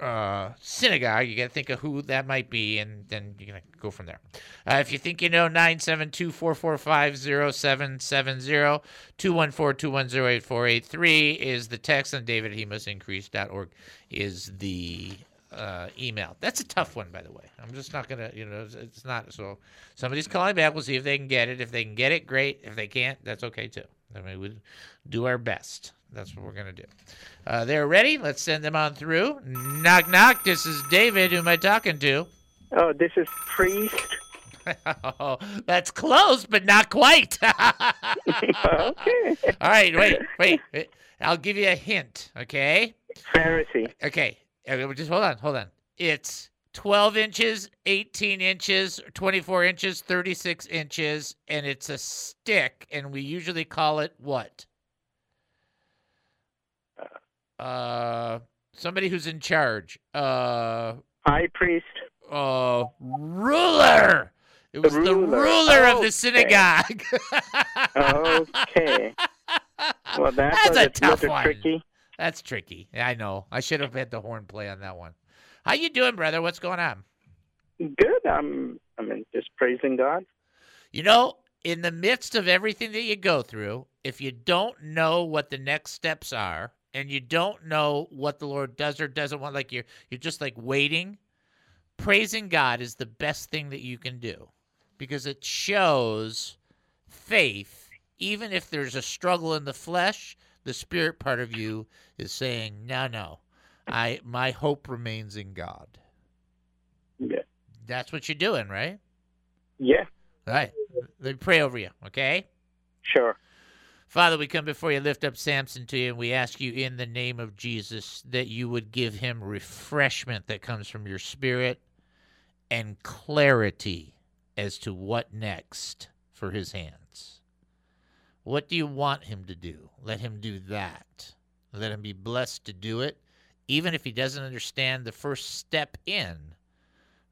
uh, synagogue. You got to think of who that might be, and then you're going to go from there. Uh, if you think you know, 972 445 0770 214 210 8483 is the text, and davidhemustincrease.org is the uh, email. That's a tough one, by the way. I'm just not going to, you know, it's, it's not. So somebody's calling back. We'll see if they can get it. If they can get it, great. If they can't, that's okay too. I mean, we do our best. That's what we're going to do. Uh, they're ready. Let's send them on through. Knock, knock. This is David. Who am I talking to? Oh, this is Priest. oh, that's close, but not quite. okay. All right, wait, wait, wait. I'll give you a hint, okay? Pharisee. Okay, uh, just hold on, hold on. It's 12 inches, 18 inches, 24 inches, 36 inches, and it's a stick, and we usually call it what? Uh, somebody who's in charge. Uh, High priest. uh, ruler. It was the ruler. ruler of the synagogue. Okay. Well, that That's a a tough one. tricky. That's tricky. I know. I should have had the horn play on that one. How you doing, brother? What's going on? Good. I'm. I mean, just praising God. You know, in the midst of everything that you go through, if you don't know what the next steps are and you don't know what the Lord does or doesn't want, like you're you're just like waiting, praising God is the best thing that you can do because it shows faith, even if there's a struggle in the flesh, the spirit part of you is saying, No, no. I my hope remains in God. Yeah. That's what you're doing, right? Yeah. All right. Let me pray over you, okay? Sure. Father, we come before you, lift up Samson to you, and we ask you in the name of Jesus that you would give him refreshment that comes from your spirit and clarity as to what next for his hands. What do you want him to do? Let him do that. Let him be blessed to do it. Even if he doesn't understand the first step in,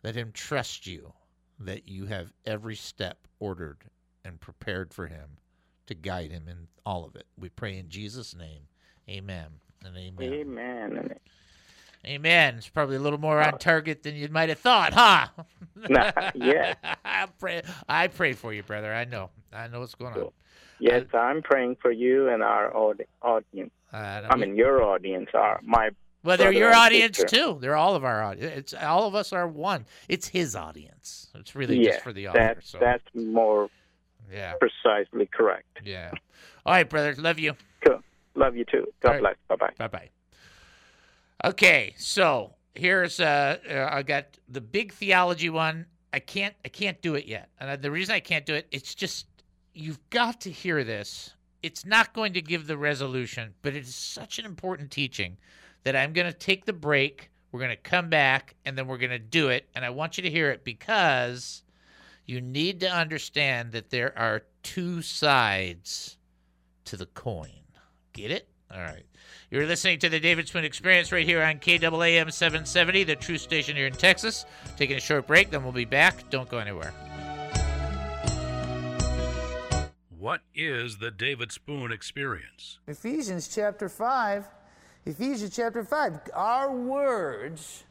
let him trust you that you have every step ordered and prepared for him to guide him in all of it. We pray in Jesus' name. Amen and amen. Amen. Amen. It's probably a little more on target than you might have thought, huh? Nah, yeah. I pray I pray for you, brother. I know. I know what's going on. Yes, I'm praying for you and our audi- audience. Uh, I mean, your audience are my. Well, they're your audience sister. too. They're all of our audience. It's all of us are one. It's his audience. It's really yeah, just for the author. that's so that's more yeah, precisely correct. yeah. All right, brother. Love you. Cool. Love you too. God All right. bless. Bye bye. Bye bye. Okay, so here's uh, uh, I got the big theology one. I can't I can't do it yet, and the reason I can't do it, it's just you've got to hear this. It's not going to give the resolution, but it is such an important teaching that I'm going to take the break. We're going to come back, and then we're going to do it. And I want you to hear it because you need to understand that there are two sides to the coin. Get it? All right. You're listening to the David Spoon Experience right here on KAAM 770, the true station here in Texas. Taking a short break, then we'll be back. Don't go anywhere. What is the David Spoon experience? Ephesians chapter 5. Ephesians chapter 5. Our words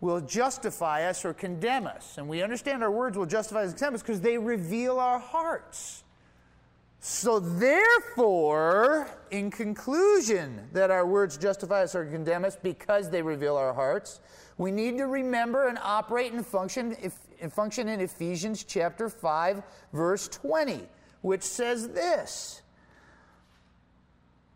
will justify us or condemn us. And we understand our words will justify us and condemn us because they reveal our hearts. So, therefore, in conclusion, that our words justify us or condemn us because they reveal our hearts, we need to remember and operate and function, if, and function in Ephesians chapter 5, verse 20, which says this.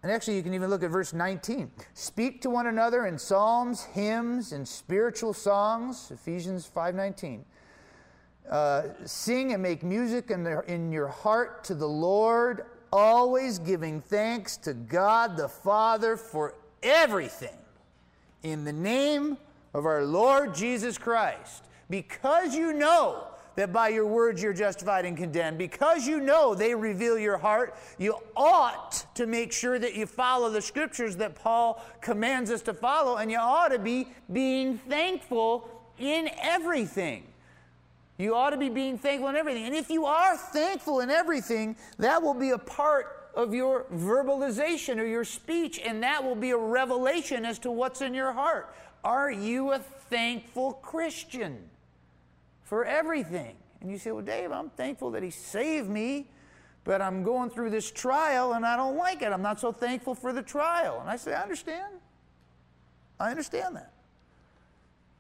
And actually, you can even look at verse 19. Speak to one another in psalms, hymns, and spiritual songs. Ephesians 5:19. Uh, sing and make music in, the, in your heart to the Lord, always giving thanks to God the Father for everything in the name of our Lord Jesus Christ. Because you know that by your words you're justified and condemned, because you know they reveal your heart, you ought to make sure that you follow the scriptures that Paul commands us to follow, and you ought to be being thankful in everything. You ought to be being thankful in everything. And if you are thankful in everything, that will be a part of your verbalization or your speech, and that will be a revelation as to what's in your heart. Are you a thankful Christian for everything? And you say, Well, Dave, I'm thankful that He saved me, but I'm going through this trial and I don't like it. I'm not so thankful for the trial. And I say, I understand. I understand that.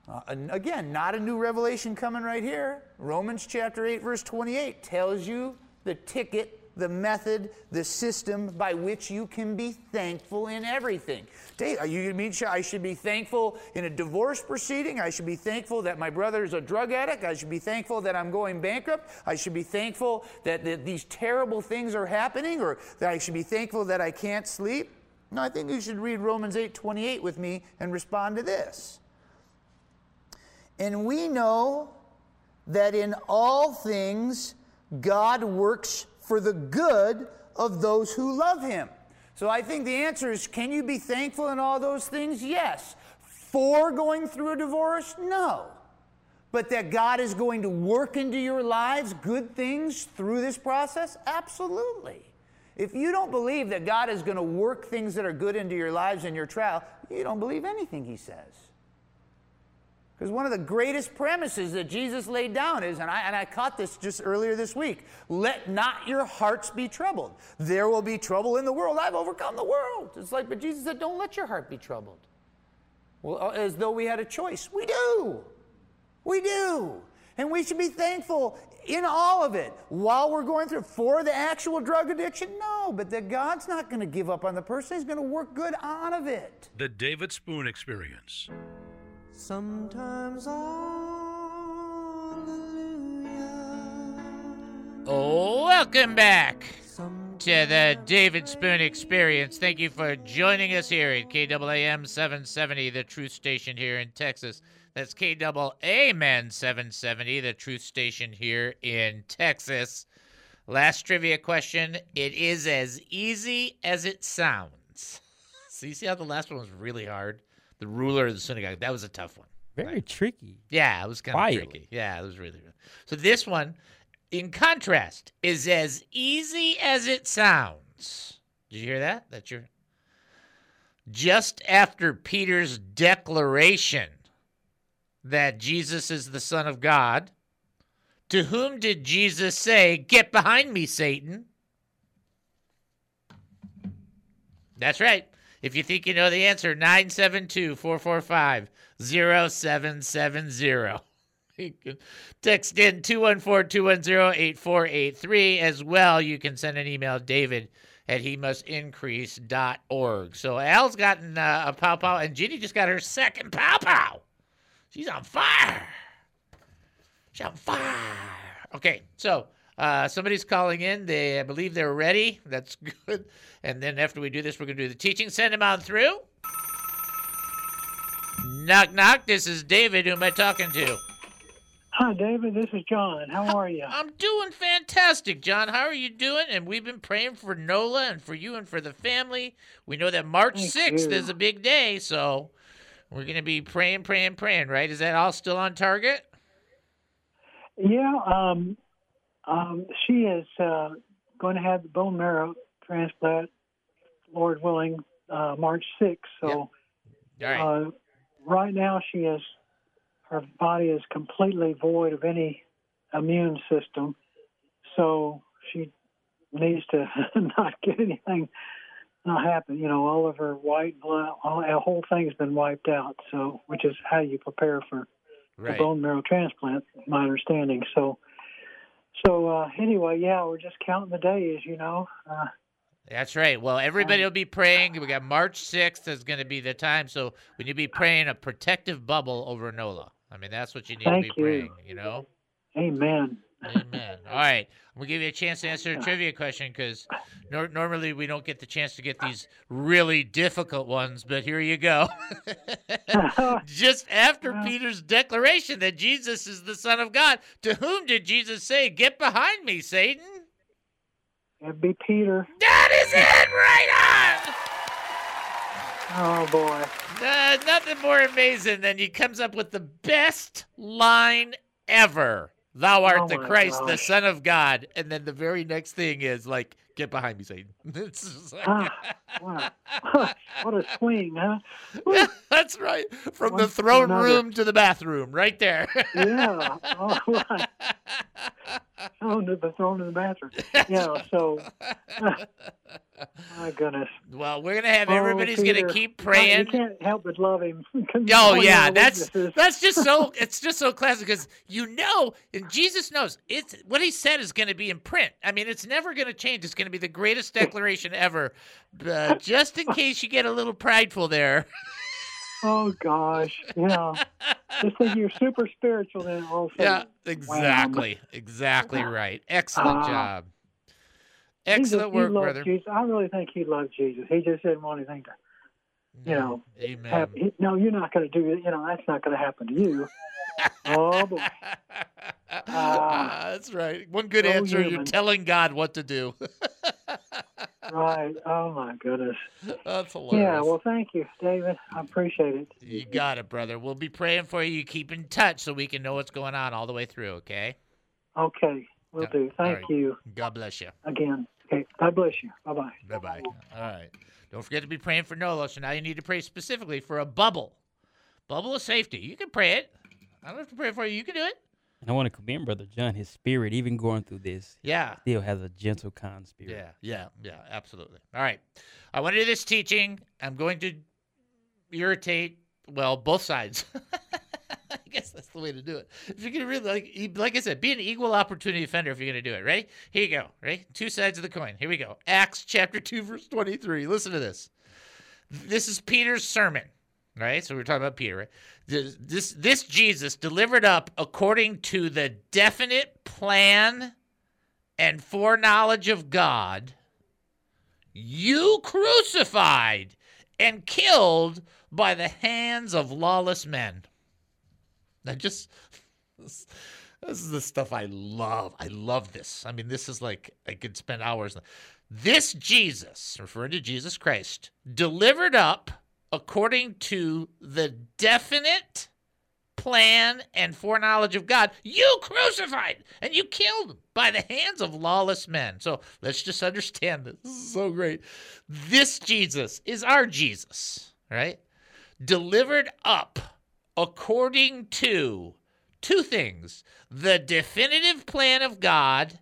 Uh, again, not a new revelation coming right here. Romans chapter 8, verse 28 tells you the ticket, the method, the system by which you can be thankful in everything. Dave, you mean I should be thankful in a divorce proceeding? I should be thankful that my brother is a drug addict. I should be thankful that I'm going bankrupt. I should be thankful that, that these terrible things are happening, or that I should be thankful that I can't sleep. No, I think you should read Romans 8, 28 with me and respond to this. And we know that in all things God works for the good of those who love him. So I think the answer is can you be thankful in all those things? Yes. For going through a divorce? No. But that God is going to work into your lives good things through this process? Absolutely. If you don't believe that God is going to work things that are good into your lives in your trial, you don't believe anything He says. Because one of the greatest premises that Jesus laid down is, and I, and I caught this just earlier this week let not your hearts be troubled. There will be trouble in the world. I've overcome the world. It's like, but Jesus said, don't let your heart be troubled. Well, uh, as though we had a choice. We do. We do. And we should be thankful in all of it while we're going through for the actual drug addiction. No, but that God's not going to give up on the person. He's going to work good out of it. The David Spoon Experience. Sometimes Welcome back to the David Spoon Experience. Thank you for joining us here at KAAM 770, the truth station here in Texas. That's KAAM 770, the truth station here in Texas. Last trivia question. It is as easy as it sounds. So you see how the last one was really hard? The ruler of the synagogue. That was a tough one. Very tricky. Yeah, it was kind of tricky. Yeah, it was really. So this one, in contrast, is as easy as it sounds. Did you hear that? That's your. Just after Peter's declaration that Jesus is the Son of God, to whom did Jesus say, "Get behind me, Satan"? That's right. If you think you know the answer, 972 445 0770. Text in 214 210 8483. As well, you can send an email, david at he must increase.org. So Al's gotten uh, a pow pow, and Ginny just got her second pow pow. She's on fire. She's on fire. Okay, so uh, somebody's calling in. They, I believe they're ready. That's good. And then after we do this, we're going to do the teaching. Send them on through. Knock, knock. This is David. Who am I talking to? Hi, David. This is John. How are you? I'm doing fantastic, John. How are you doing? And we've been praying for Nola and for you and for the family. We know that March Thank 6th you. is a big day, so we're going to be praying, praying, praying, right? Is that all still on target? Yeah, um, um, she is uh, going to have the bone marrow transplant, Lord willing, uh, March 6th. So All right. uh, right now she is, her body is completely void of any immune system. So she needs to not get anything not happen. You know, all of her white blood, all, the whole thing's been wiped out. So, which is how you prepare for Right. the bone marrow transplant, my understanding. So So uh, anyway, yeah, we're just counting the days, you know. Uh, That's right. Well, everybody will be praying. We got March 6th is going to be the time. So when you be praying a protective bubble over Nola, I mean, that's what you need Thank to be you. praying, you know? amen. Amen. All right. I'm going to give you a chance to answer a trivia question because nor- normally we don't get the chance to get these really difficult ones, but here you go. Just after Peter's declaration that Jesus is the Son of God, to whom did Jesus say, Get behind me, Satan? It'd be Peter. That is it, right on! Oh boy. Uh, nothing more amazing than he comes up with the best line ever. Thou art Oh the Christ, the. Son of God. And then the very next thing is like, Get behind me, Satan. Like- Ah, wow. what a swing, huh? That's right. From One the throne another. room to the bathroom, right there. Yeah. All right. Oh, to the throne in the bathroom. Yeah. So, my goodness. well, we're gonna have Oh, everybody's Peter. gonna keep praying. You can't help but love him. Oh yeah, that's that's just so it's just so classic because you know, and Jesus knows it's what he said is going to be in print. I mean, it's never going to change. It's going to be the greatest declaration ever. Uh, just in case you get a little prideful there. Oh gosh. Yeah. Just think you're super spiritual then also. Yeah, exactly, exactly right. Excellent Ah. job. Just- Excellent work, brother. Jesus. I really think he loved Jesus. He just didn't want anything to, you know, Amen. have, he, no, you're not going to do it. You know, that's not going to happen to you. oh boy. Ah, that's right. One good so answer. You're telling God what to do. Right. Oh my goodness. That's hilarious. Yeah. Well, thank you, David. I appreciate it. You got it, brother. We'll be praying for. You keep in touch so we can know what's going on all the way through, okay? Okay. We'll Yeah, do. Thank right. you God bless you. again. Okay. God bless you. Bye bye. Bye bye. All right. Don't forget to be praying for Nola. So now you need to pray specifically for a bubble. Bubble of safety. You can pray it. I don't have to pray for you. You can do it. And I want to commend Brother John. His spirit, even going through this, Yeah. still has a gentle, kind spirit. Yeah, yeah, yeah, absolutely. All right. I want to do this teaching. I'm going to irritate, well, both sides. I guess that's the way to do it. If you're to really, like, like I said, be an equal opportunity offender if you're to do it. Ready? Here you go. Ready? Two sides of the coin. Here we go. Acts chapter 2, verse 23. Listen to this. This is Peter's sermon, right? So we're talking about Peter, right? This, this, this Jesus delivered up according to the definite plan and foreknowledge of God, you crucified and killed by the hands of lawless men. I just this, this is the stuff I love. I love this. I mean, this is like I could spend hours. This Jesus, referring to Jesus Christ, delivered up according to the definite plan and foreknowledge of God, you crucified and you killed by the hands of lawless men. So let's just understand this. This is so great. This Jesus is our Jesus, right? Delivered up according to two things the definitive plan of God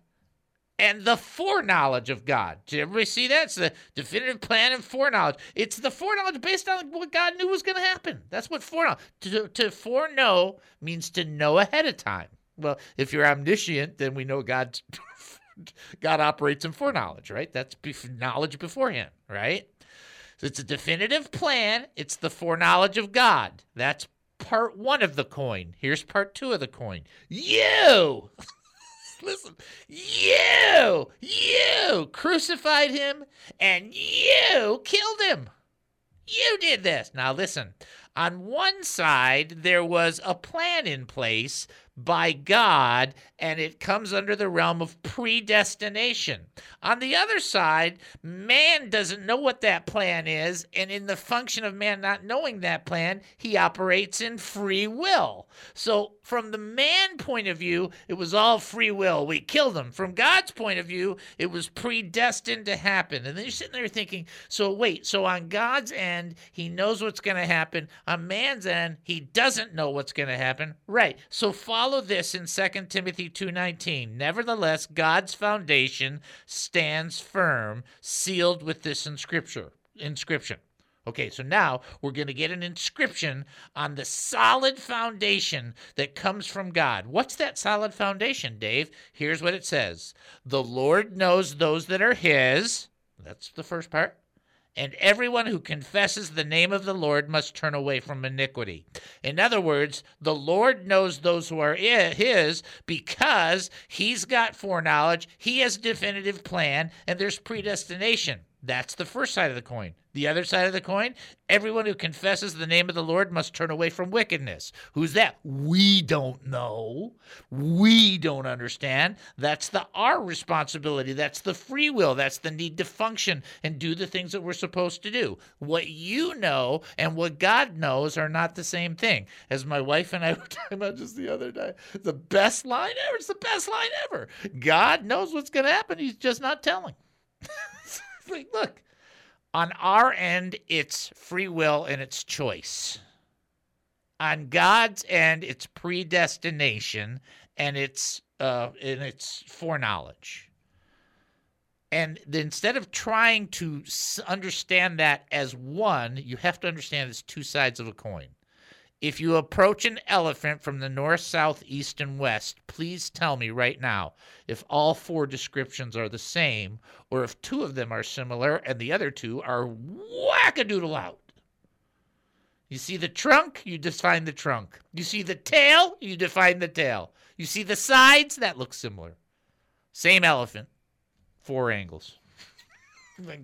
and the foreknowledge of God. Did everybody see that? It's the definitive plan and foreknowledge. It's the foreknowledge based on what God knew was going to happen. That's what foreknowledge. To, to foreknow means to know ahead of time. Well, if you're omniscient, then we know God. God operates in foreknowledge, right? That's knowledge beforehand, right? So it's a definitive plan. It's the foreknowledge of God. That's part one of the coin. Here's part two of the coin. You. Listen, you, you crucified him and you killed him. You did this. Now, listen, on one side, there was a plan in place by God, and it comes under the realm of predestination. On the other side, man doesn't know what that plan is, and in the function of man not knowing that plan, he operates in free will. So, from the man point of view, it was all free will. We killed him. From God's point of view, it was predestined to happen. And then you're sitting there thinking, so wait, so on God's end, he knows what's going to happen. On man's end, he doesn't know what's going to happen. Right. So follow this in 2 Timothy 2:19. Nevertheless, God's foundation stands firm, sealed with this inscription. Inscription. Okay, so now we're going to get an inscription on the solid foundation that comes from God. What's that solid foundation, Dave? Here's what it says The Lord knows those that are His. That's the first part. And everyone who confesses the name of the Lord must turn away from iniquity. In other words, the Lord knows those who are His because He's got foreknowledge, He has a definitive plan, and there's predestination. That's the first side of the coin. The other side of the coin, everyone who confesses the name of the Lord must turn away from wickedness. Who's that? We don't know. We don't understand. That's the our responsibility. That's the free will. That's the need to function and do the things that we're supposed to do. What you know and what God knows are not the same thing. As my wife and I were talking about just the other day, the best line ever. It's the best line ever. God knows what's going to happen. He's just not telling. look, on our end, it's free will and it's choice. On God's end, it's predestination and it's uh, and it's foreknowledge. And instead of trying to understand that as one, you have to understand it's two sides of a coin. If you approach an elephant from the north, south, east, and west, please tell me right now if all four descriptions are the same or if two of them are similar and the other two are wackadoodle out. You see the trunk, you define the trunk. You see the tail, you define the tail. You see the sides, that looks similar. Same elephant, four angles.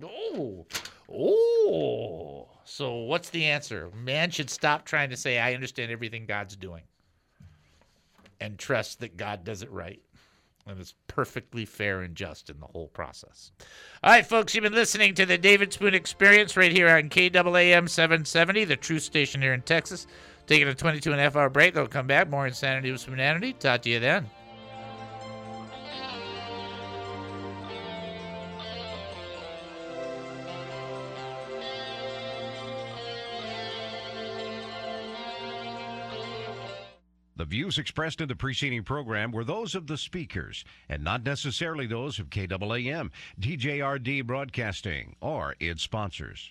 Oh, oh. So what's the answer? Man should stop trying to say, I understand everything God's doing and trust that God does it right. And it's perfectly fair and just in the whole process. All right, folks, you've been listening to the David Spoon Experience right here on KAAM 770, the truth station here in Texas. Taking a 22 and a half hour break. They'll come back. More insanity with Spoonanity. Talk to you then. The views expressed in the preceding program were those of the speakers and not necessarily those of KAAM, DJRD Broadcasting, or its sponsors.